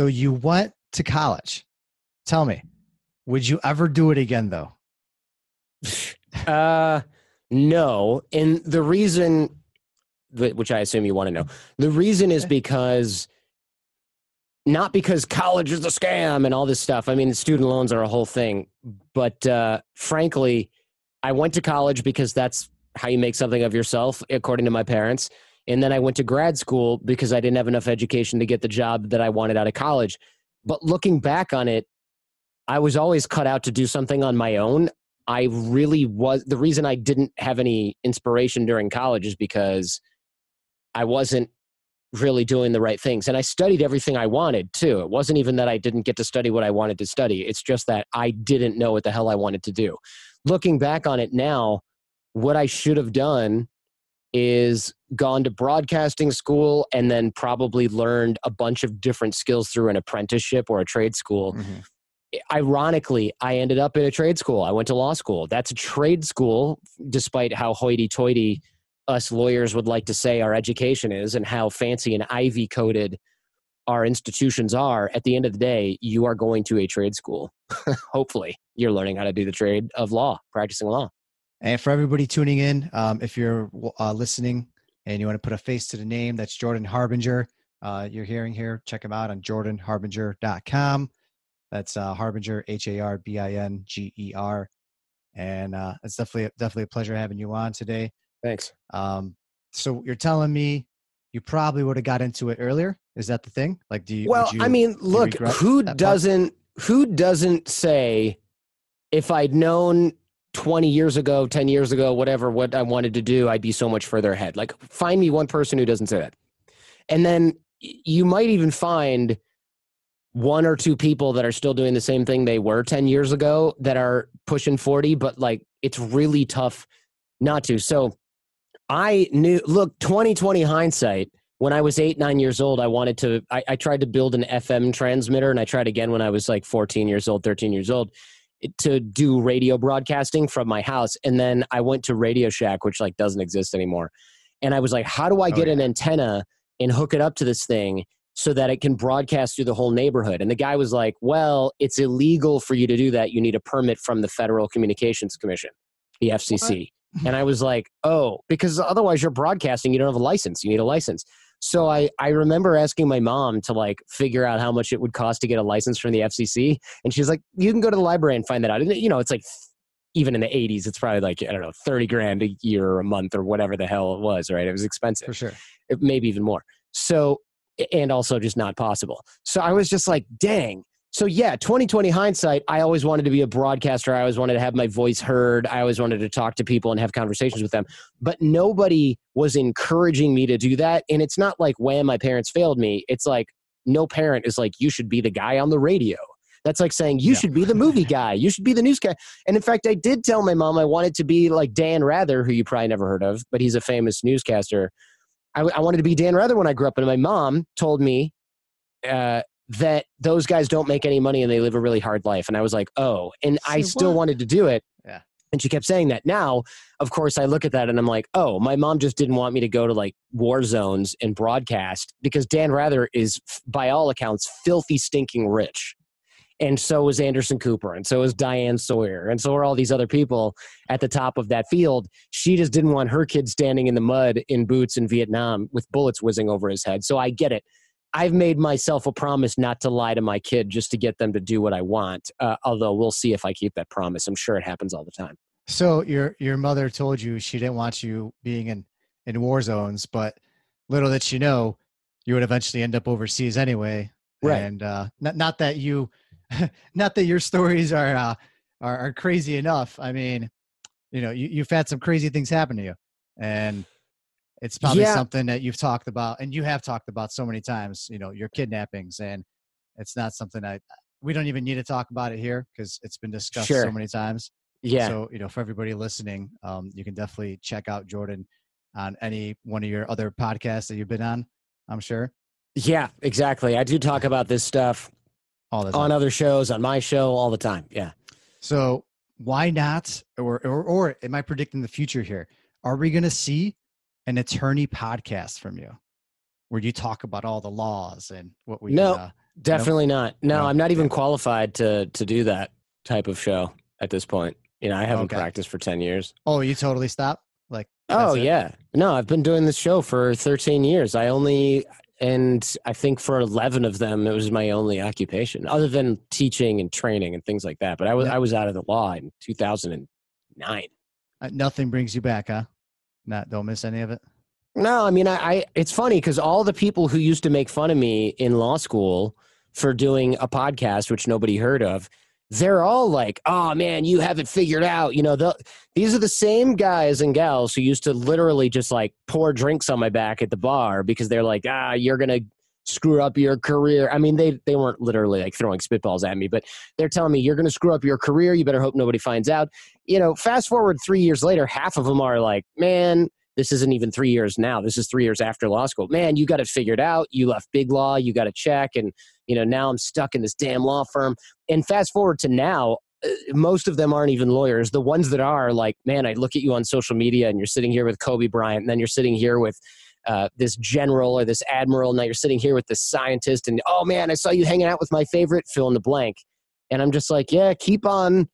So you went to college. Tell me, would you ever do it again though? uh, no. And the reason, which I assume you want to know, the reason is because not because college is a scam and all this stuff. I mean, student loans are a whole thing. But uh, frankly, I went to college because that's how you make something of yourself, according to my parents. And then I went to grad school because I didn't have enough education to get the job that I wanted out of college. But looking back on it, I was always cut out to do something on my own. I really was the reason I didn't have any inspiration during college is because I wasn't really doing the right things. And I studied everything I wanted too. It wasn't even that I didn't get to study what I wanted to study, it's just that I didn't know what the hell I wanted to do. Looking back on it now, what I should have done is gone to broadcasting school and then probably learned a bunch of different skills through an apprenticeship or a trade school. Mm-hmm. Ironically, I ended up in a trade school. I went to law school. That's a trade school, despite how hoity toity us lawyers would like to say our education is and how fancy and ivy coded our institutions are. At the end of the day, you are going to a trade school. Hopefully, you're learning how to do the trade of law, practicing law. And for everybody tuning in, um, if you're uh, listening and you want to put a face to the name, that's Jordan Harbinger. Uh, you're hearing here, check him out on jordanharbinger.com. That's uh, Harbinger, H A R B I N G E R. And uh, it's definitely definitely a pleasure having you on today. Thanks. Um, so you're telling me you probably would have got into it earlier? Is that the thing? Like, do you? Well, you, I mean, look, who doesn't who doesn't say if I'd known 20 years ago, 10 years ago, whatever, what I wanted to do, I'd be so much further ahead. Like, find me one person who doesn't say that. And then you might even find one or two people that are still doing the same thing they were 10 years ago that are pushing 40, but like, it's really tough not to. So I knew, look, 2020 hindsight, when I was eight, nine years old, I wanted to, I, I tried to build an FM transmitter and I tried again when I was like 14 years old, 13 years old to do radio broadcasting from my house and then i went to radio shack which like doesn't exist anymore. And i was like how do i oh, get oh, yeah. an antenna and hook it up to this thing so that it can broadcast through the whole neighborhood? And the guy was like well it's illegal for you to do that. You need a permit from the federal communications commission the fcc what? and i was like oh because otherwise you're broadcasting. You don't have a license. You need a license so I, I remember asking my mom to like figure out how much it would cost to get a license from the FCC. And she's like, you can go to the library and find that out. And, you know, it's like, even in the 80s, it's probably like, I don't know, 30 grand a year or a month or whatever the hell it was, right? It was expensive. For sure. It, maybe even more. So, and also just not possible. So I was just like, dang, so yeah 2020 hindsight i always wanted to be a broadcaster. I always wanted to have my voice heard. I always wanted to talk to people and have conversations with them. But nobody was encouraging me to do that. And it's not like when my parents failed me. It's like no parent is like you should be the guy on the radio. That's like saying you yeah. should be the movie guy. You should be the news guy and in fact i did tell my mom i wanted to be like dan rather who you probably never heard of but he's a famous newscaster. I, I wanted to be dan rather when i grew up and my mom told me uh, that those guys don't make any money and they live a really hard life. And I was like, oh, and I still wanted to do it. Yeah. And she kept saying that. Now, of course, I look at that and I'm like, oh, my mom just didn't want me to go to like war zones and broadcast because Dan Rather is, by all accounts, filthy, stinking rich. And so was Anderson Cooper, and so was Diane Sawyer, and so are all these other people at the top of that field. She just didn't want her kid standing in the mud in boots in Vietnam with bullets whizzing over his head. So I get it. I've made myself a promise not to lie to my kid just to get them to do what I want. Uh, although we'll see if I keep that promise. I'm sure it happens all the time. So your your mother told you she didn't want you being in in war zones, but little did she know you would eventually end up overseas anyway. Right. And uh, not not that you, not that your stories are uh, are, are crazy enough. I mean, you know, you, you've had some crazy things happen to you, and it's probably yeah. something that you've talked about and you have talked about so many times you know your kidnappings and it's not something i we don't even need to talk about it here because it's been discussed sure. so many times yeah so you know for everybody listening um, you can definitely check out jordan on any one of your other podcasts that you've been on i'm sure yeah exactly i do talk about this stuff all the time. on other shows on my show all the time yeah so why not or or, or am i predicting the future here are we going to see an attorney podcast from you where you talk about all the laws and what we no uh, Definitely not. No, No. I'm not even qualified to to do that type of show at this point. You know, I haven't Okay. practiced for 10 years. Oh, you totally stop. Like, Oh it? yeah. No, I've been doing this show for 13 years. I only and I think for 11 of them it was my only occupation other than teaching and training and things like that. But I was Yeah. I was out of the law in 2009. Uh, nothing brings you back, huh? Not don't miss any of it. No, I mean, I, I it's funny because all the people who used to make fun of me in law school for doing a podcast, which nobody heard of, they're all like, "Oh man, you have it figured out." You know, the, these are the same guys and gals who used to literally just like pour drinks on my back at the bar because they're like, "Ah, you're gonna screw up your career." I mean, they they weren't literally like throwing spitballs at me, but they're telling me you're gonna screw up your career. You better hope nobody finds out. You know, fast forward three years later, half of them are like, "Man." this isn't even three years now. This is three years after law school. Man, you got it figured out. You left big law. You got a check, and you know now I'm stuck in this damn law firm. And fast forward to now, uh, most of them aren't even lawyers. The ones that are like, man, I look at you on social media, and you're sitting here with Kobe Bryant, and then you're sitting here with. Uh, this general or this admiral. Now you're sitting here with this scientist, and oh man, I saw you hanging out with my favorite, fill in the blank. And I'm just like, yeah, keep on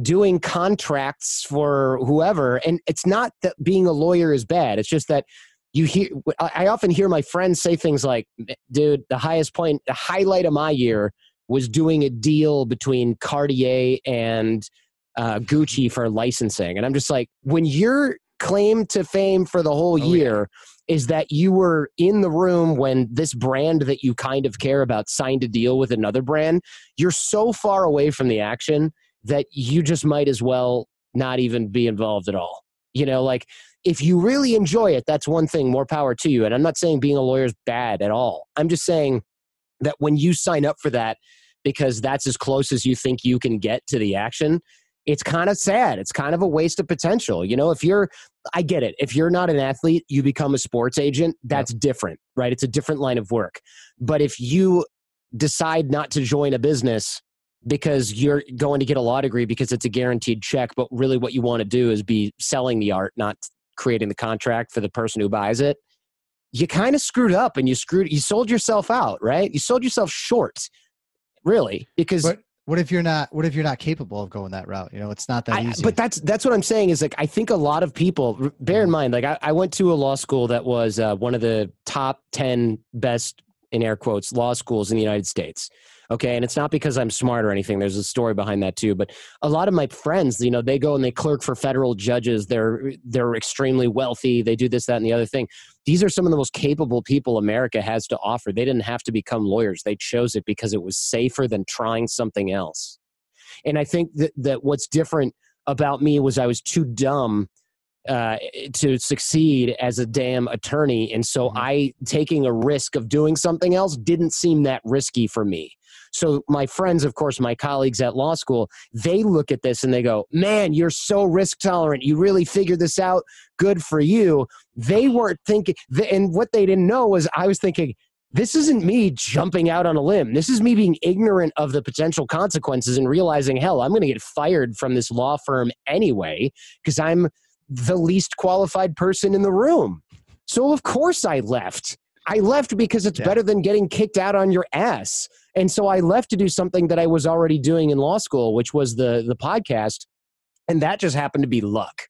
doing contracts for whoever and it's not that being a lawyer is bad it's just that you hear i often hear my friends say things like dude the highest point the highlight of my year was doing a deal between cartier and uh, gucci for licensing and i'm just like when your claim to fame for the whole Oh, year is that you were in the room when this brand that you kind of care about signed a deal with another brand you're so far away from the action that you just might as well not even be involved at all. You know, like if you really enjoy it, that's one thing, more power to you. And I'm not saying being a lawyer is bad at all. I'm just saying that when you sign up for that because that's as close as you think you can get to the action, it's kind of sad. It's kind of a waste of potential. You know, if you're, I get it. If you're not an athlete, you become a sports agent, that's different, right? It's a different line of work. But if you decide not to join a business because you're going to get a law degree because it's a guaranteed check, but really what you want to do is be selling the art, not creating the contract for the person who buys it. You kind of screwed up and you screwed, you sold yourself out, right? You sold yourself short, really, because But what if you're not? What if you're not capable of going that route? You know, it's not that I, easy. but that's that's what I'm saying is like I think a lot of people bear in mind like I, I went to a law school that was uh, one of the top ten best in air quotes law schools in the United States. Okay, and it's not because I'm smart or anything. There's a story behind that too. But a lot of my friends, you know, they go and they clerk for federal judges. They're they're extremely wealthy. They do this, that, and the other thing. These are some of the most capable people America has to offer. They didn't have to become lawyers. They chose it because it was safer than trying something else. And I think that, that what's different about me was I was too dumb uh, to succeed as a damn attorney. And so Mhm. I taking a risk of doing something else didn't seem that risky for me. So my friends, of course, my colleagues at law school, they look at this and they go, "Man, you're so risk tolerant. You really figured this out. Good for you." They weren't thinking, and what they didn't know was I was thinking, this isn't me jumping out on a limb. This is me being ignorant of the potential consequences and realizing, hell, I'm going to get fired from this law firm anyway because I'm the least qualified person in the room. So, of course, I left. I left because it's Yeah. better than getting kicked out on your ass. And so I left to do something that I was already doing in law school, which was the, the podcast. And that just happened to be luck.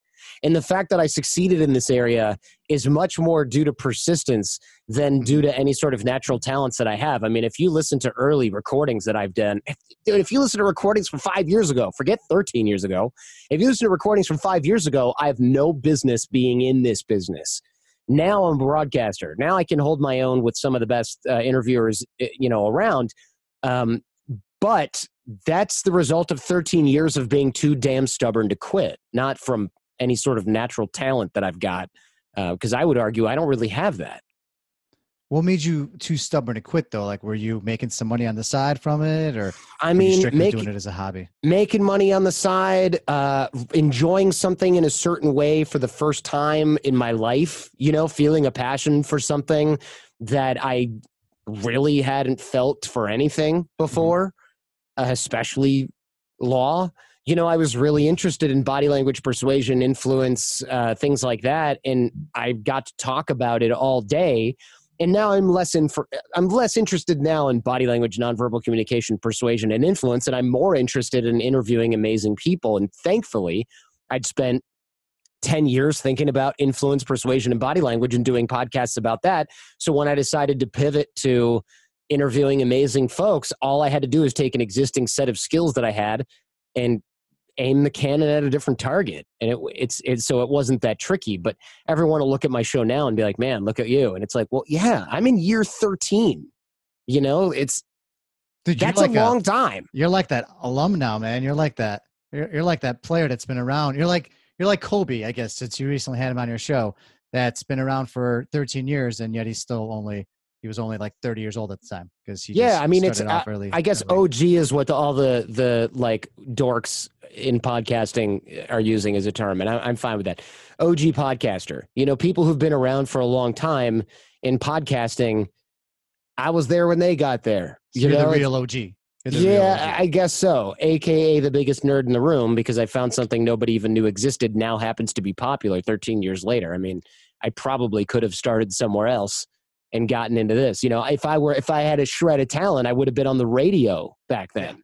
And the fact that I succeeded in this area is much more due to persistence than due to any sort of natural talents that I have. I mean, if you listen to early recordings that I've done, if, dude, if you listen to recordings from five years ago, forget 13 years ago, if you listen to recordings from five years ago, I have no business being in this business. Now I'm a broadcaster. Now I can hold my own with some of the best uh, interviewers, uh, you know, around. Um, but that's the result of 13 years of being too damn stubborn to quit, not from any sort of natural talent that I've got. Because I would argue I don't really have that. what made you too stubborn to quit though? Like, were you making some money on the side from it, or I mean, strictly make, doing it as a hobby? making money on the side, uh, enjoying something in a certain way for the first time in my life, you know, feeling a passion for something that I really hadn't felt for anything before, uh, especially law. You know, I was really interested in body language, persuasion, influence, uh, things like that. And I got to talk about it all day. and now I'm less in for, I'm less interested now in body language, nonverbal communication, persuasion, and influence, and I'm more interested in interviewing amazing people. And thankfully, I'd spent 10 years thinking about influence, persuasion, and body language and doing podcasts about that. So when I decided to pivot to interviewing amazing folks, all I had to do is take an existing set of skills that I had and aim the cannon at a different target. And it, it's, it's so it wasn't that tricky. But everyone will look at my show now and be like, man, look at you. And it's like, well, yeah, I'm in year 13. You know, it's Dude, that's like a long a, time. You're like that alum now, man. You're like that. You're, you're like that player that's been around. You're like you're like Kobe, I guess, since you recently had him on your show. That's been around for 13 years, and yet he's still only he was only like 30 years old at the time because he yeah i mean it's I, I, guess early. og is what the, all the the like dorks in podcasting eh, are using as a term and I, i'm fine with that og podcaster you know people who've been around for a long time in podcasting i was there when they got there you so know the real og yeah, I guess so. AKA the biggest nerd in the room because I found something nobody even knew existed now happens to be popular 13 years later. I mean, I probably could have started somewhere else and gotten into this. You know, if I were if I had a shred of talent, I would have been on the radio back then.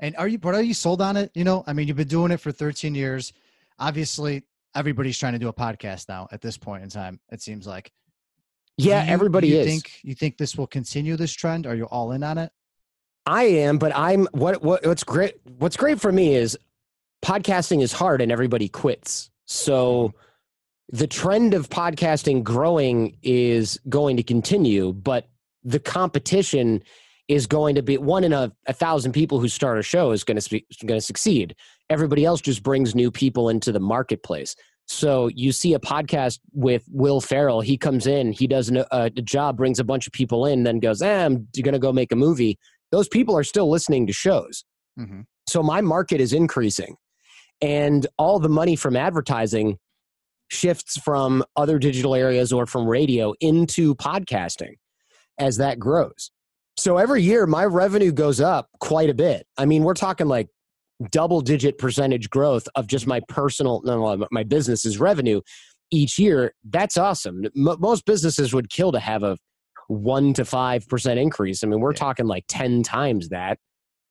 And are you but are you sold on it? You know, I mean, you've been doing it for 13 years. Obviously, everybody's trying to do a podcast now at this point in time, it seems like. Yeah, you, everybody you is. Think you think this will continue this trend? Are you all in on it? I am, but I'm what what what's great what's great for me is podcasting is hard and everybody quits. So mm-hmm. The trend of podcasting growing is going to continue, but the competition is going to be one in a, a thousand people who start a show is going to going to succeed. Everybody else just brings new people into the marketplace. So you see a podcast with Will Ferrell. He comes in, he does a, a job, brings a bunch of people in, then goes, eh, "I'm going to go make a movie." Those people are still listening to shows. Mm-hmm. So my market is increasing, and all the money from advertising shifts from other digital areas or from radio into podcasting as that grows. So every year, my revenue goes up quite a bit. I mean, we're talking like double digit percentage growth of just my personal, no, my business's revenue each year. That's awesome. Most businesses would kill to have a one to five percent increase. I mean, we're yeah. talking like 10 times that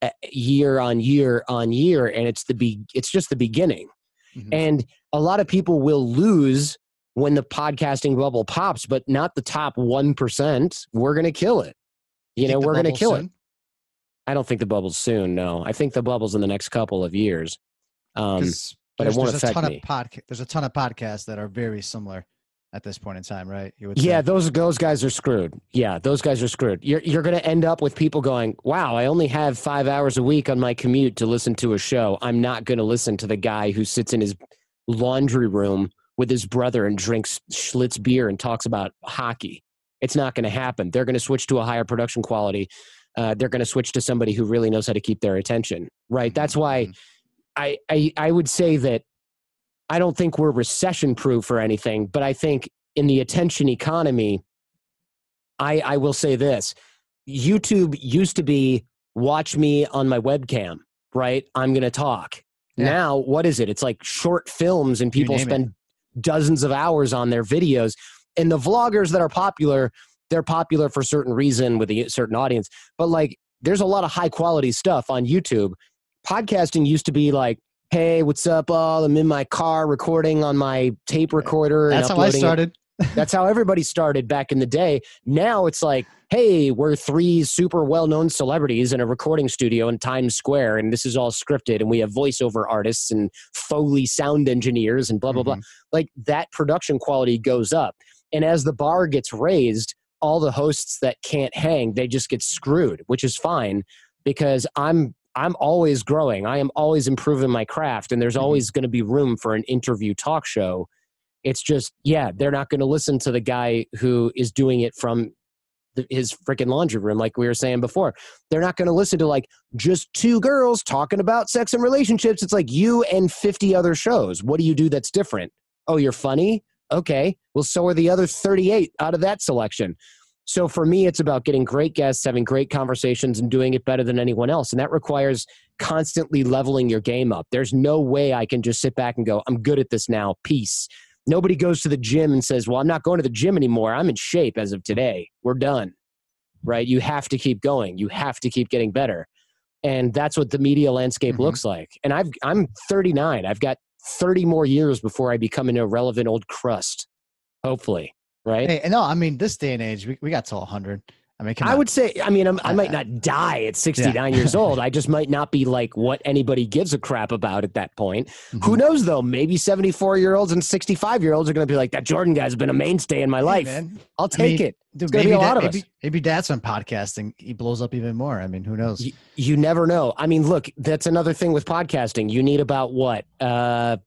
eh, year on year on year. And it's the be, it's just the beginning. Mm-hmm. And a lot of people will lose when the podcasting bubble pops, but not the top 1%. We're going to kill it. You, know, we're going to kill soon? it. I don't think the bubble's soon. No, I think the bubble's in the next couple of years. Um, but it won't affect me. Podca- there's a ton of podcasts that are very similar at this point in time, right? yeah, those those guys are screwed. Yeah, those guys are screwed. You're you're going to end up with people going, "Wow, I only have five hours a week on my commute to listen to a show. I'm not going to listen to the guy who sits in his laundry room with his brother and drinks Schlitz beer and talks about hockey. It's not going to happen. They're going to switch to a higher production quality. Uh, they're going to switch to somebody who really knows how to keep their attention. Right. That's why mm-hmm. I, I I would say that I don't think we're recession proof or anything, but I think in the attention economy, I I will say this: YouTube used to be watch me on my webcam. Right. I'm going to talk yeah. Now, what is it? It's like short films, and people spend it. dozens of hours on their videos. And the vloggers that are popular, they're popular for a certain reason with a certain audience. But like, there's a lot of high quality stuff on YouTube. Podcasting used to be like, hey, what's up, all? I'm in my car recording on my tape recorder. That's how I started. That's how everybody started back in the day. Now it's like, hey, we're three super well known celebrities in a recording studio in Times Square, and this is all scripted, and we have voiceover artists and Foley sound engineers and blah, blah, mm-hmm. blah. Like that production quality goes up. And as the bar gets raised, all the hosts that can't hang, they just get screwed, which is fine because I'm I'm always growing. I am always improving my craft, and there's mm-hmm. always going to be room for an interview talk show it's just, yeah, they're not going to listen to the guy who is doing it from his freaking laundry room, like we were saying before. They're not going to listen to like just two girls talking about sex and relationships. It's like you and 50 other shows. What do you do that's different? Oh, you're funny? Okay. Well, so are the other 38 out of that selection. So for me, it's about getting great guests, having great conversations, and doing it better than anyone else. And that requires constantly leveling your game up. There's no way I can just sit back and go, I'm good at this now. Peace Nobody goes to the gym and says, Well, I'm not going to the gym anymore. I'm in shape as of today. We're done. Right? You have to keep going. You have to keep getting better. And that's what the media landscape mm-hmm. looks like. And I've, I'm 39. I've got 30 more years before I become an irrelevant old crust, hopefully. Right? Hey, no, I mean, this day and age, we, we got to 100. I mean, I would say, I mean, I'm, i might not die at 69 yeah. years old. I just might not be like what anybody gives a crap about at that point. Mm-hmm. Who knows, though? Maybe 74 year olds and 65 year olds are going to be like, that Jordan guy's been a mainstay in my life. Hey, I'll take I mean, it. Dude, maybe, that, maybe, maybe, that's on podcasting. He blows up even more. I mean, who knows? You, you never know. I mean, look, that's another thing with podcasting. You need about what? Uh,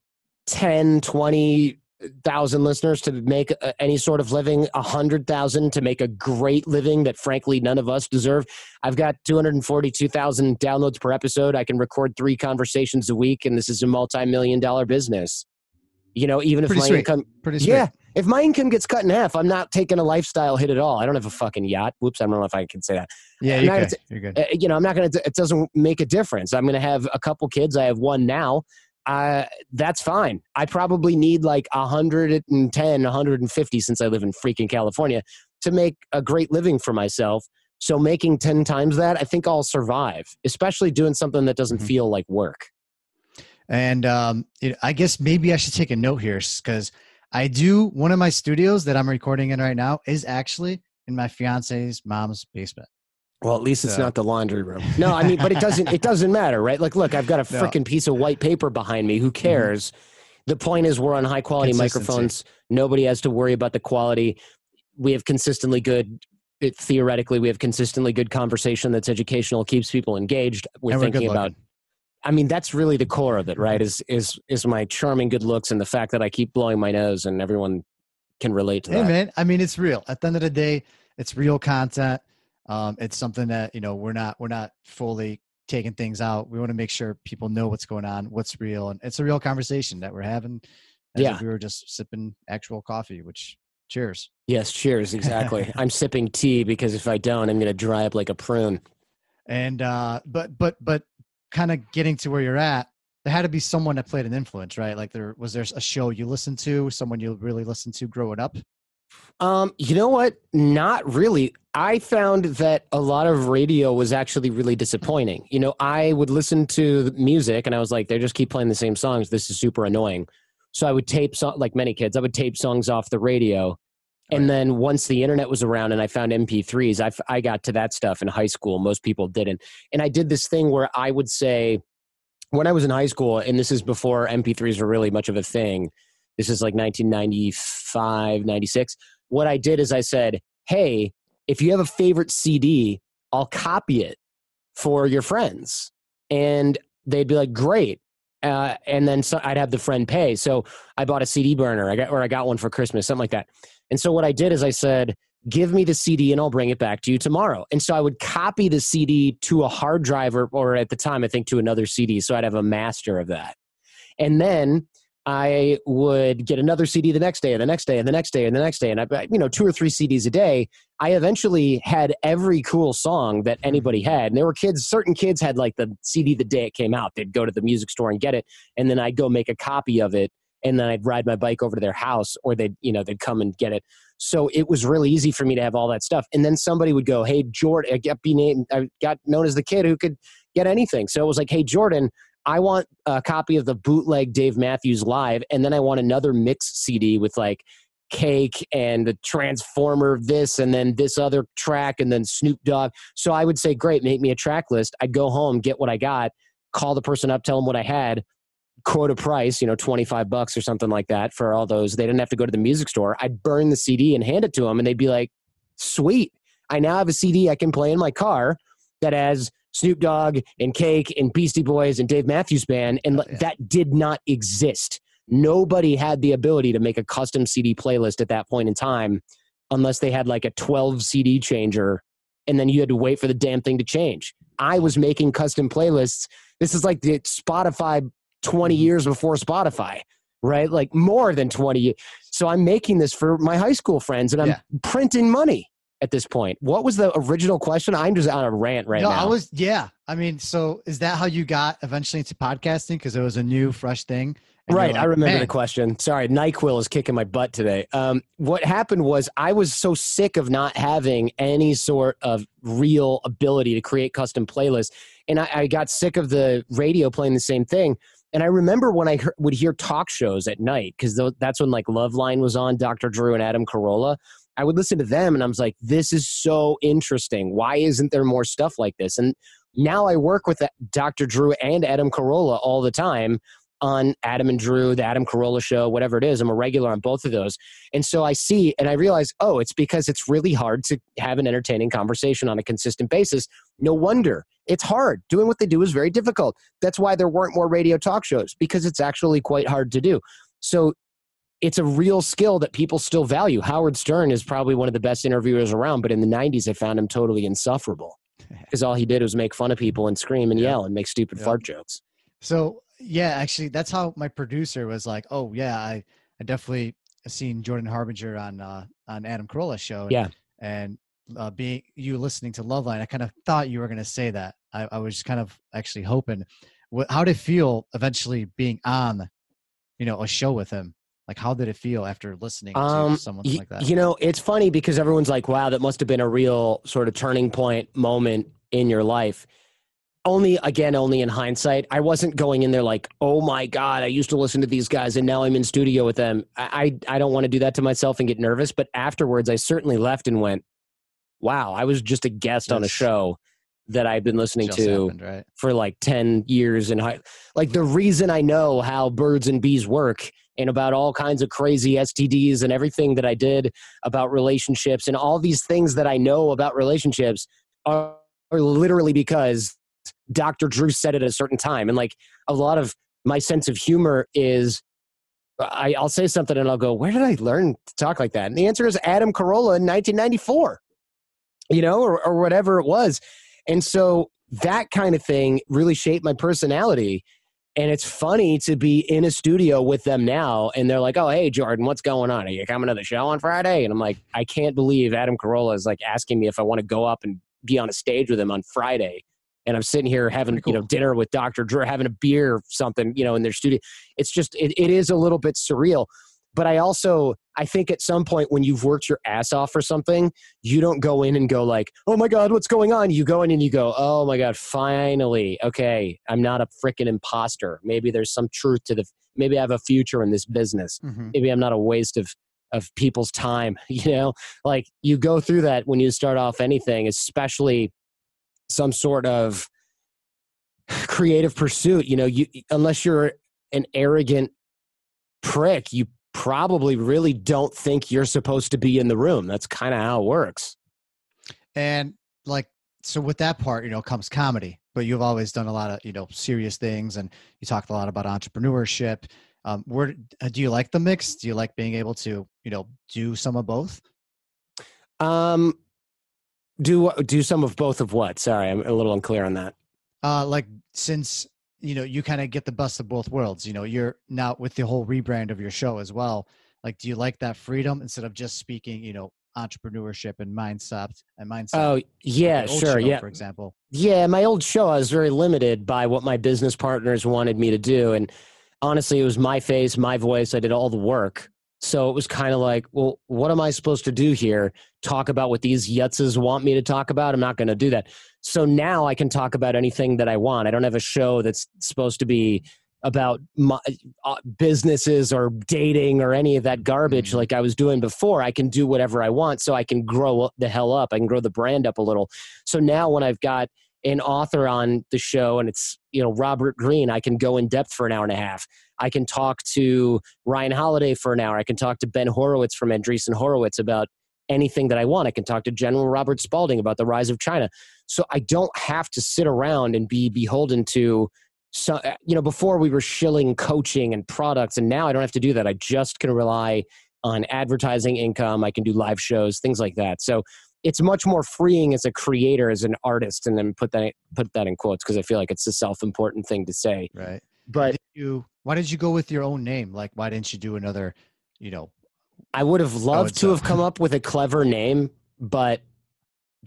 10, 20 thousand listeners to make uh, any sort of living, a hundred thousand to make a great living that frankly none of us deserve. I've got two hundred and forty-two thousand downloads per episode. I can record three conversations a week, and this is a multi-million dollar business. You know, even if Pretty my sweet. income, Pretty sweet. yeah, if my income gets cut in half, I'm not taking a lifestyle hit at all. I don't have a fucking yacht. Whoops, I don't know if I can say that. Yeah, you're, good. you're good. You know, I'm not gonna. It doesn't make a difference. I'm gonna have a couple kids. I have one now uh, that's fine. I probably need like 110, 150 since I live in freaking California to make a great living for myself. So making 10 times that, I think I'll survive, especially doing something that doesn't mm-hmm. feel like work. And um, it, I guess maybe I should take a note here because I do one of my studios that I'm recording in right now is actually in my fiance's mom's basement. Well, at least it's so. not the laundry room. No, I mean, but it doesn't. It doesn't matter, right? Like, look, I've got a freaking no. piece of white paper behind me. Who mm-hmm. cares? Mm-hmm. The point is, we're on high quality microphones. Nobody has to worry about the quality. We have consistently good. It, theoretically, we have consistently good conversation that's educational, keeps people engaged. We're thinking we're about. I mean, that's really the core of it, right? Is is is my charming good looks and the fact that I keep blowing my nose and everyone can relate to hey, that. Hey, man. I mean, it's real. At the end of the day, it's real content um, it's something that you know we're not we're not fully taking things out. We want to make sure people know what's going on, what's real, and it's a real conversation that we're having. yeah, we were just sipping actual coffee. Which cheers. Yes, cheers. Exactly. I'm sipping tea because if I don't, I'm going to dry up like a prune. And uh, but but but kind of getting to where you're at, there had to be someone that played an influence, right? Like there was there a show you listened to, someone you really listened to growing up. Um, you know what? Not really. I found that a lot of radio was actually really disappointing. You know, I would listen to the music and I was like, they just keep playing the same songs. This is super annoying. So I would tape, so- like many kids, I would tape songs off the radio. And then once the internet was around and I found MP3s, I, f- I got to that stuff in high school. Most people didn't. And I did this thing where I would say, when I was in high school, and this is before MP3s were really much of a thing, this is like 1995, 96. What I did is I said, hey, if you have a favorite CD, I'll copy it for your friends. And they'd be like, great. Uh, and then so I'd have the friend pay. So I bought a CD burner, I got, or I got one for Christmas, something like that. And so what I did is I said, give me the CD and I'll bring it back to you tomorrow. And so I would copy the CD to a hard drive or, or at the time, I think to another CD. So I'd have a master of that. And then I would get another CD the next day and the next day and the next day and the next day. And I, you know, two or three CDs a day. I eventually had every cool song that mm-hmm. anybody had. And there were kids, certain kids had like the CD the day it came out. They'd go to the music store and get it. And then I'd go make a copy of it. And then I'd ride my bike over to their house or they'd, you know, they'd come and get it. So it was really easy for me to have all that stuff. And then somebody would go, Hey, Jordan, I got, be named, I got known as the kid who could get anything. So it was like, Hey, Jordan, I want a copy of the bootleg Dave Matthews Live, and then I want another mix CD with like Cake and the Transformer this, and then this other track, and then Snoop Dogg. So I would say, great, make me a track list. I'd go home, get what I got, call the person up, tell them what I had, quote a price, you know, 25 bucks or something like that for all those. They didn't have to go to the music store. I'd burn the CD and hand it to them, and they'd be like, sweet. I now have a CD I can play in my car that has Snoop Dogg and Cake and Beastie Boys and Dave Matthews Band, and oh, yeah. that did not exist. Nobody had the ability to make a custom CD playlist at that point in time unless they had like a 12 CD changer and then you had to wait for the damn thing to change. I was making custom playlists. This is like the Spotify 20 mm-hmm. years before Spotify, right? Like more than 20. So I'm making this for my high school friends and I'm yeah. printing money at this point. What was the original question? I'm just on a rant right now. no, now. I was, yeah. I mean, so is that how you got eventually into podcasting? Because it was a new, fresh thing. Right, like, I remember "Man." the question. Sorry, Nyquil is kicking my butt today. Um, what happened was I was so sick of not having any sort of real ability to create custom playlists, and I, I got sick of the radio playing the same thing. And I remember when I hear, would hear talk shows at night because that's when like Loveline was on, Dr. Drew and Adam Carolla. I would listen to them, and I was like, "This is so interesting. Why isn't there more stuff like this?" And now I work with uh, Dr. Drew and Adam Carolla all the time on Adam and Drew, the Adam Carolla show, whatever it is. I'm a regular on both of those. And so I see and I realize, oh, it's because it's really hard to have an entertaining conversation on a consistent basis. No wonder. It's hard. Doing what they do is very difficult. That's why there weren't more radio talk shows because it's actually quite hard to do. So it's a real skill that people still value. Howard Stern is probably one of the best interviewers around, but in the 90s, I found him totally insufferable because all he did was make fun of people and scream and Yep. yell and make stupid Yep. fart jokes. So yeah, actually, that's how my producer was like, "Oh yeah, I, I definitely seen Jordan Harbinger on uh, on Adam Carolla's show." Yeah. and uh, being you listening to Loveline, I kind of thought you were going to say that. I, I was kind of actually hoping. What, how did it feel eventually being on, you know, a show with him? Like, how did it feel after listening Um, to someone like that? You know, it's funny because everyone's like, wow, that must have been a real sort of turning point moment in your life. Only, again, only in hindsight. I wasn't going in there like, oh my God, I used to listen to these guys and now I'm in studio with them. I, I, I don't want to do that to myself and get nervous. But afterwards, I certainly left and went, wow, I was just a guest on a show that I've been listening to happened, right? for like 10 years and high like the reason i know how birds and bees work and about all kinds of crazy stds and everything that i did about relationships and all these things that i know about relationships are, are literally because dr drew said it at a certain time. And like a lot of my sense of humor is I, i'll say something and i'll go where did i learn to talk like that? And the answer is adam carolla in 1994 you know or, or whatever it was. And so that kind of thing really shaped my personality. And it's funny to be in a studio with them now, and they're like, "Oh, hey, Jordan, what's going on? Are you coming to the show on Friday?" And I'm like, "I can't believe Adam Carolla is like asking me if I want to go up and be on a stage with him on Friday." And I'm sitting here having Pretty you know dinner with Dr. Drew, having a beer or something, you know, in their studio. It's just it, it is a little bit surreal. But I also I think at some point when you've worked your ass off for something, you don't go in and go like, "Oh my god, what's going on?" You go in and you go, "Oh my god, finally. Okay, I'm not a freaking imposter. Maybe there's some truth to the maybe I have a future in this business. Mhm. Maybe I'm not a waste of of people's time, you know? Like you go through that when you start off anything, especially some sort of creative pursuit, you know, you unless you're an arrogant prick, you probably really don't think you're supposed to be in the room. That's kind of how it works. And like, so with that part, you know, comes comedy. But you've always done a lot of, you know, serious things, and you talked a lot about entrepreneurship. Um, where uh, do you like the mix? Do you like being able to, you know, do some of both? Um, do do some of both of what? Sorry, I'm a little unclear on that. Uh, like since you know you kind of get the best of both worlds. You know, you're now with the whole rebrand of your show as well. Like, do you like that freedom instead of just speaking, you know, entrepreneurship and mindset and mindset? Oh yeah, old sure, show, yeah, For example, yeah. My old show, I was very limited by what my business partners wanted me to do, and honestly, it was my face, my voice. I did all the work, so it was kind of like, well, what am I supposed to do here? Talk about what these yutzes want me to talk about? I'm not going to do that. So now I can talk about anything that I want. I don't have a show that's supposed to be about my, uh, businesses or dating or any of that garbage Mhm. like I was doing before. I can do whatever I want so I can grow the hell up. I can grow the brand up a little. So now when I've got an author on the show and it's, you know, Robert Greene, I can go in depth for an hour and a half. I can talk to Ryan Holiday for an hour. I can talk to Ben Horowitz from Andreessen Horowitz about anything that I want. I can talk to General Robert Spalding about the rise of China. So I don't have to sit around and be beholden to so uh, you know before we were shilling coaching and products and now I don't have to do that. I just can rely on advertising income. I can do live shows, things like that. So it's much more freeing as a creator, as an artist, and then put that put that in quotes because I feel like it's a self-important thing to say. right? But did you why did you go with your own name like why didn't you do another you know I would have loved to have come up with a clever name, but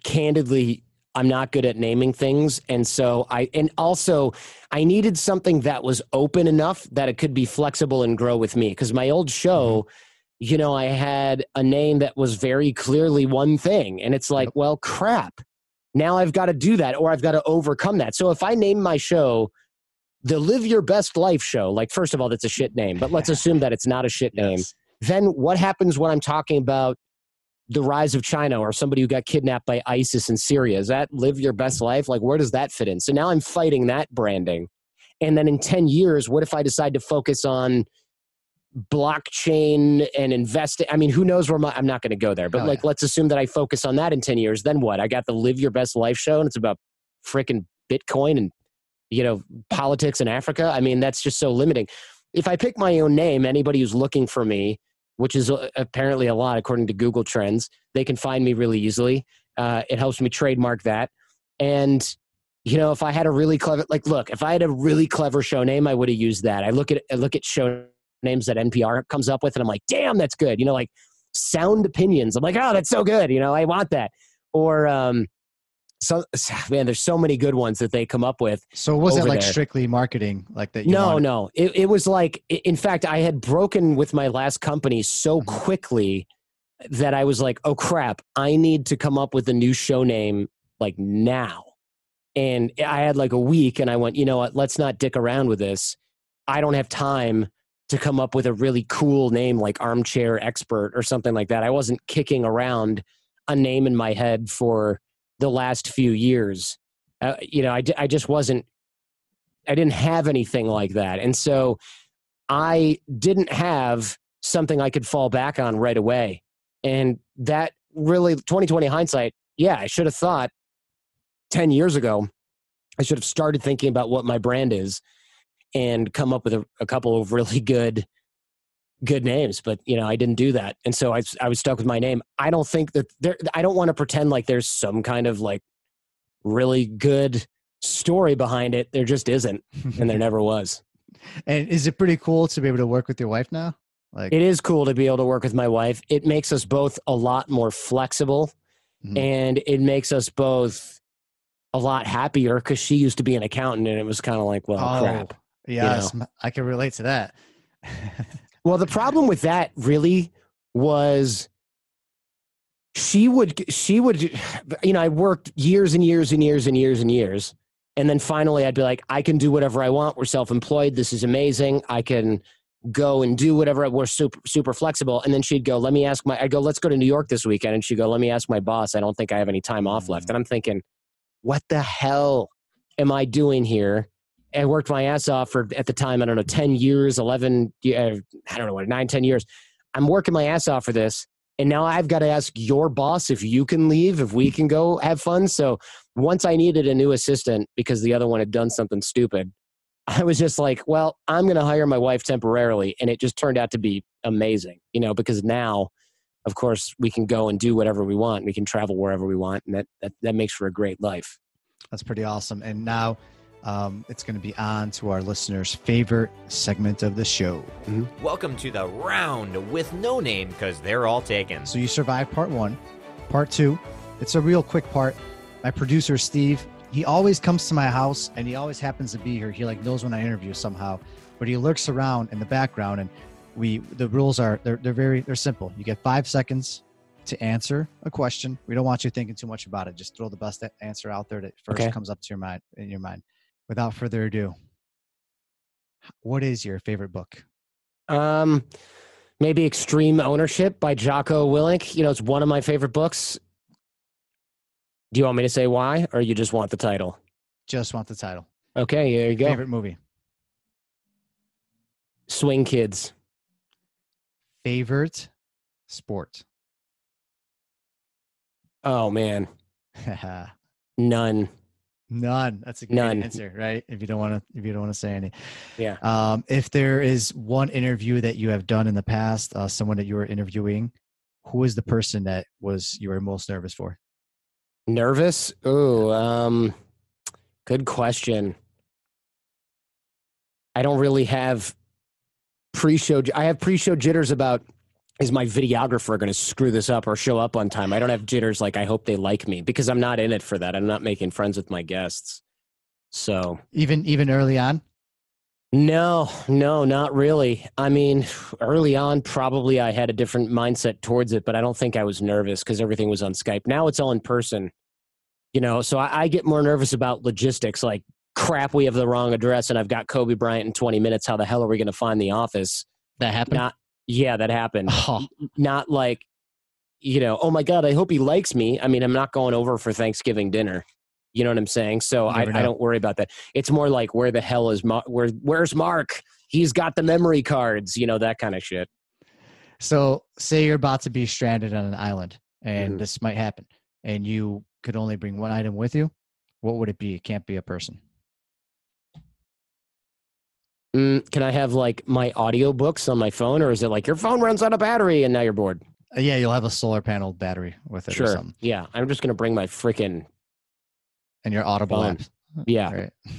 candidly, I'm not good at naming things. And so I, and also I needed something that was open enough that it could be flexible and grow with me. Because my old mm-hmm. show, you know, I had a name that was very clearly one thing. And it's like, well, crap. Now I've got to do that or I've got to overcome that. So if I name my show the Live Your Best Life show, like, first of all, that's a shit name, but let's assume that it's not a shit name. Yes. Then what happens when I'm talking about the rise of China or somebody who got kidnapped by ISIS in Syria? Is that live your best life? Like, where does that fit in? So now I'm fighting that branding. And then in 10 years, what if I decide to focus on blockchain and investing? I mean, who knows where my, I'm not going to go there, but Oh, like, yeah. let's assume that I focus on that in 10 years. Then what? I got the Live Your Best Life show and it's about freaking Bitcoin and, you know, politics in Africa. I mean, that's just so limiting. If I pick my own name, anybody who's looking for me, which is uh, apparently a lot according to Google Trends. They can find me really easily. Uh, it helps me trademark that. And you know, if I had a really clever, like, look, if I had a really clever show name, I would have used that. I look at I look at show names that NPR comes up with, and I'm like, damn, that's good. You know, like sound opinions. I'm like, oh, that's so good. You know, I want that. Or um, so man, there's so many good ones that they come up with. So it was it like there. strictly marketing, like that? You No, wanted- no. It, it was like, in fact, I had broken with my last company so Mhm. quickly that I was like, oh crap, I need to come up with a new show name like now. And I had like a week and I went, you know what, let's not dick around with this. I don't have time to come up with a really cool name like Armchair Expert or something like that. I wasn't kicking around a name in my head for the last few years. Uh, you know, I just wasn't I didn't have anything like that. And so I didn't have something I could fall back on right away. And that really 2020 hindsight, yeah, I should have thought 10 years ago, I should have started thinking about what my brand is and come up with a, a couple of really good good names but you know i didn't do that and so i, I was stuck with my name i don't think that there i don't want to pretend like there's some kind of like really good story behind it there just isn't and there never was and is it pretty cool to be able to work with your wife now? Like, it is cool to be able to work with my wife it makes us both a lot more flexible Mhm. and it makes us both a lot happier because she used to be an accountant and it was kind of like well oh, crap yes, I can relate to that. Well, the problem with that really was she would she would you know I worked years and years and years and years and years and then finally I'd be like I can do whatever I want we're self-employed this is amazing I can go and do whatever we're super super flexible and then she'd go let me ask my I go let's go to New York this weekend and she'd go let me ask my boss I don't think I have any time off left mm. and I'm thinking what the hell am I doing here I worked my ass off for at the time I don't know ten years, eleven, I don't know what nine, ten years. I'm working my ass off for this, and now I've got to ask your boss if you can leave, if we can go have fun. So once I needed a new assistant because the other one had done something stupid, I was just like, well, I'm going to hire my wife temporarily, and it just turned out to be amazing, you know, because now. Of course, we can go and do whatever we want. We can travel wherever we want, and that, that, that makes for a great life. That's pretty awesome. And now um, it's going to be on to our listeners' favorite segment of the show. Welcome to the round with no name because they're all taken. So you survived part one. Part two, it's a real quick part. My producer, Steve, he always comes to my house and he always happens to be here. He like knows when I interview somehow, but he lurks around in the background and we the rules are they're they're very they're simple. You get five seconds to answer a question. We don't want you thinking too much about it. Just throw the best answer out there that first Okay. comes up to your mind in your mind. Without further ado, what is your favorite book? Um, maybe Extreme Ownership by Jocko Willink. You know, it's one of my favorite books. Do you want me to say why, or you just want the title? Just want the title. Okay, there you go. Favorite movie. Swing Kids. Favorite sport. Oh man, none. None. That's a good None. answer, right? If you don't want to, if you don't want to say any. Yeah. Um, if there is one interview that you have done in the past, uh, someone that you were interviewing, who is the person that was you were most nervous for? Nervous? Oh, um, good question. I don't really have pre-show. I have pre-show jitters about is my videographer going to screw this up or show up on time? I don't have jitters like I hope they like me because I'm not in it for that. I'm not making friends with my guests. So even even early on. No, no, not really. I mean, early on, probably I had a different mindset towards it, but I don't think I was nervous because everything was on Skype. Now it's all in person, you know. So I, I get more nervous about logistics, like crap, we have the wrong address, and I've got Kobe Bryant in 20 minutes. How the hell are we going to find the office? That happened. Not, yeah, that happened. Oh, Not like, you know, oh my god, I hope he likes me. I mean, I'm not going over for Thanksgiving dinner. You know what I'm saying? So I, I don't worry about that. It's more like where the hell is Mark? Where where's Mark? He's got the memory cards. You know that kind of shit. so say you're about to be stranded on an island, and Mhm. this might happen, and you could only bring one item with you. What would it be? It can't be a person. Mm, can I have like my audiobooks on my phone, or is it like your phone runs out of battery and now you're bored? Uh, yeah, you'll have a solar panel battery with it or Sure. something, Yeah, I'm just gonna bring my freaking and your Audible Phone. app. yeah. Right.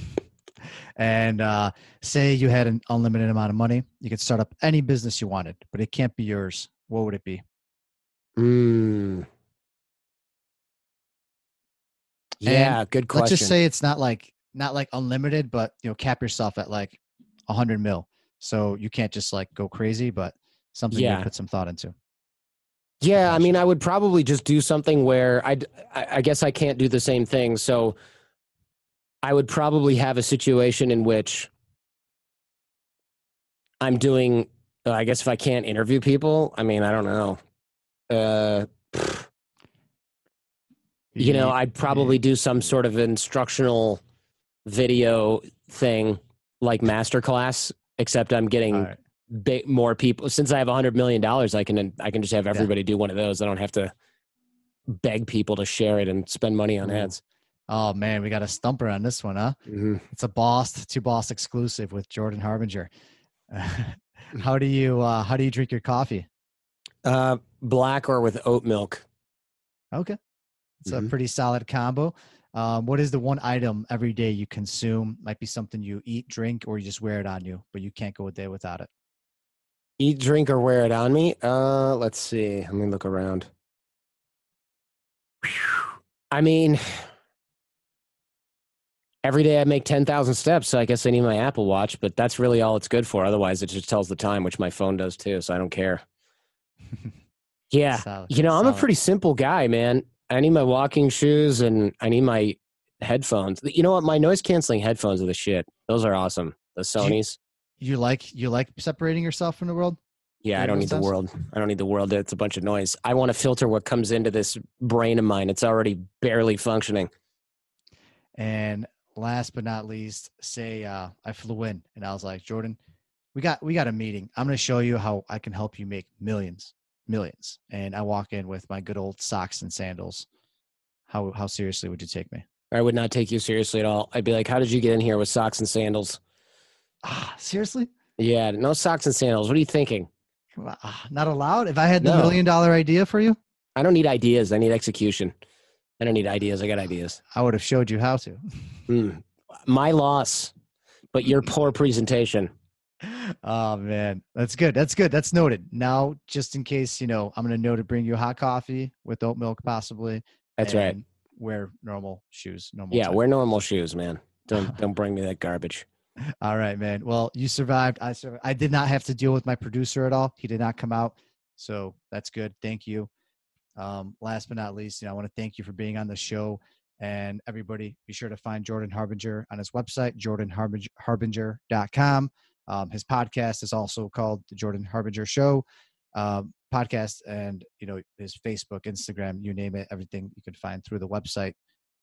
And uh, say you had an unlimited amount of money, you could start up any business you wanted, but it can't be yours. What would it be? Mm. Yeah, good question. Let's just say it's not like not like unlimited, but you know, cap yourself at like a hundred mil. So you can't just like go crazy, but something Yeah. you put some thought into. Yeah, I mean, I would probably just do something where I'd, I, I guess I can't do the same thing. So I would probably have a situation in which I'm doing, uh, I guess if I can't interview people, I mean, I don't know. Uh, you know, I'd probably do some sort of instructional video thing like masterclass, except I'm getting right. big, more people since I have a hundred million dollars. I can I can just have everybody do one of those. I don't have to beg people to share it and spend money on ads. Oh man, we got a stumper on this one, huh? It's a boss to boss exclusive with Jordan Harbinger. how do you uh, how do you drink your coffee? Uh, black or with oat milk. Okay, it's a Mhm. pretty solid combo. Um, what is the one item every day you consume? Might be something you eat, drink, or you just wear it on you, but you can't go a day without it. Eat, drink, or wear it on me. Uh, let's see. Let me look around. I mean, every day I make ten thousand steps, so I guess I need my Apple Watch. But that's really all it's good for. Otherwise, it just tells the time, which my phone does too. So I don't care. Yeah, Solid, You know, I'm a pretty simple guy, man. I need my walking shoes and I need my headphones. You know what? My noise canceling headphones are the shit. Those are awesome. The Sony's. You like you like separating yourself from the world. Yeah, I don't need the world. I don't need the world. It's a bunch of noise. I want to filter what comes into this brain of mine. It's already barely functioning. And last but not least, say uh, I flew in and I was like, Jordan, we got we got a meeting. I'm going to show you how I can help you make millions, millions. And I walk in with my good old socks and sandals. How how seriously would you take me? I would not take you seriously at all. I'd be like, "How did you get in here with socks and sandals?" Ah, seriously? Yeah, no socks and sandals. What are you thinking? Ah, Not allowed. If I had the No. million dollar idea for you, I don't need ideas. I need execution. I don't need ideas. I got ideas. I would have showed you how to. Mm. My loss, but your poor presentation. Oh man, that's good. That's good. That's noted. Now, just in case you know, I'm going to know to bring you hot coffee with oat milk, possibly. That's right. Wear normal shoes. Normal. Yeah, wear normal shoes, man. Don't don't bring me that garbage. All right, man. Well, you survived. I survived. I did not have to deal with my producer at all. He did not come out, so that's good. Thank you. Um, last but not least, you know, I want to thank you for being on the show. And everybody, be sure to find Jordan Harbinger on his website, jordanharbinger.com. Um, his podcast is also called the Jordan Harbinger Show um, podcast, and you know his Facebook, Instagram, you name it, everything you can find through the website.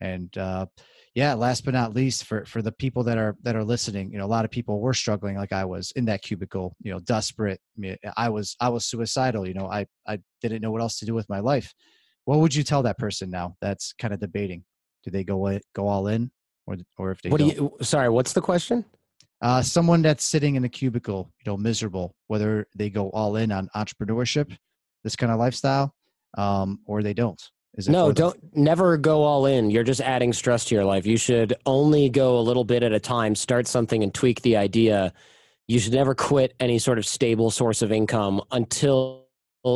And uh, yeah, last but not least, for for the people that are that are listening, you know, a lot of people were struggling, like I was in that cubicle, you know, desperate. I, mean, I was I was suicidal. You know, I I didn't know what else to do with my life. What would you tell that person now? That's kind of debating. Do they go go all in, or or if they What do you? Sorry, what's the question? Uh, someone that's sitting in a cubicle, you know, miserable, whether they go all in on entrepreneurship, this kind of lifestyle, um, or they don't. Is it No, don't never go all in. You're just adding stress to your life. You should only go a little bit at a time, start something and tweak the idea. You should never quit any sort of stable source of income until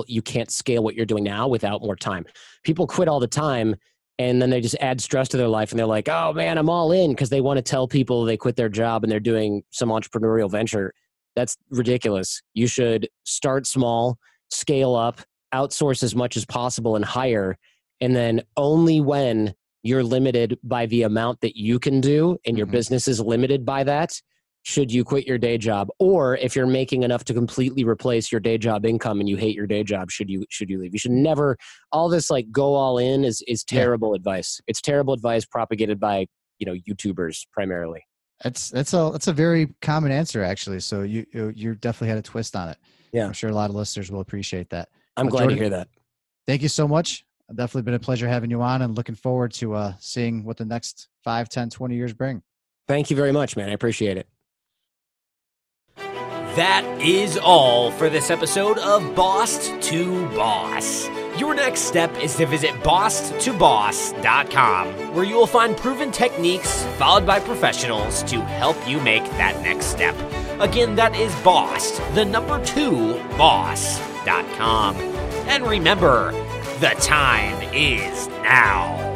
you can't scale what you're doing now without more time. People quit all the time and then they just add stress to their life and they're like, oh man, I'm all in because they want to tell people they quit their job and they're doing some entrepreneurial venture. That's ridiculous. You should start small, scale up, outsource as much as possible and hire. And then only when you're limited by the amount that you can do and your mm-hmm. business is limited by that, should you quit your day job or if you're making enough to completely replace your day job income and you hate your day job should you should you leave? You should never all this like go all in is is terrible yeah. advice. It's terrible advice propagated by you know youtubers primarily. That's that's a that's a very common answer actually so you you definitely had a twist on it. Yeah. I'm sure a lot of listeners will appreciate that. I'm glad Jordan, to hear that. thank you so much. Definitely been a pleasure having you on and looking forward to uh seeing what the next 5 10 20 years bring. Thank you very much man. I appreciate it that is all for this episode of Boss to Boss. Your next step is to visit bosstoboss.com, where you will find proven techniques followed by professionals to help you make that next step. Again, that is boss, the number two, boss.com. And remember, the time is now.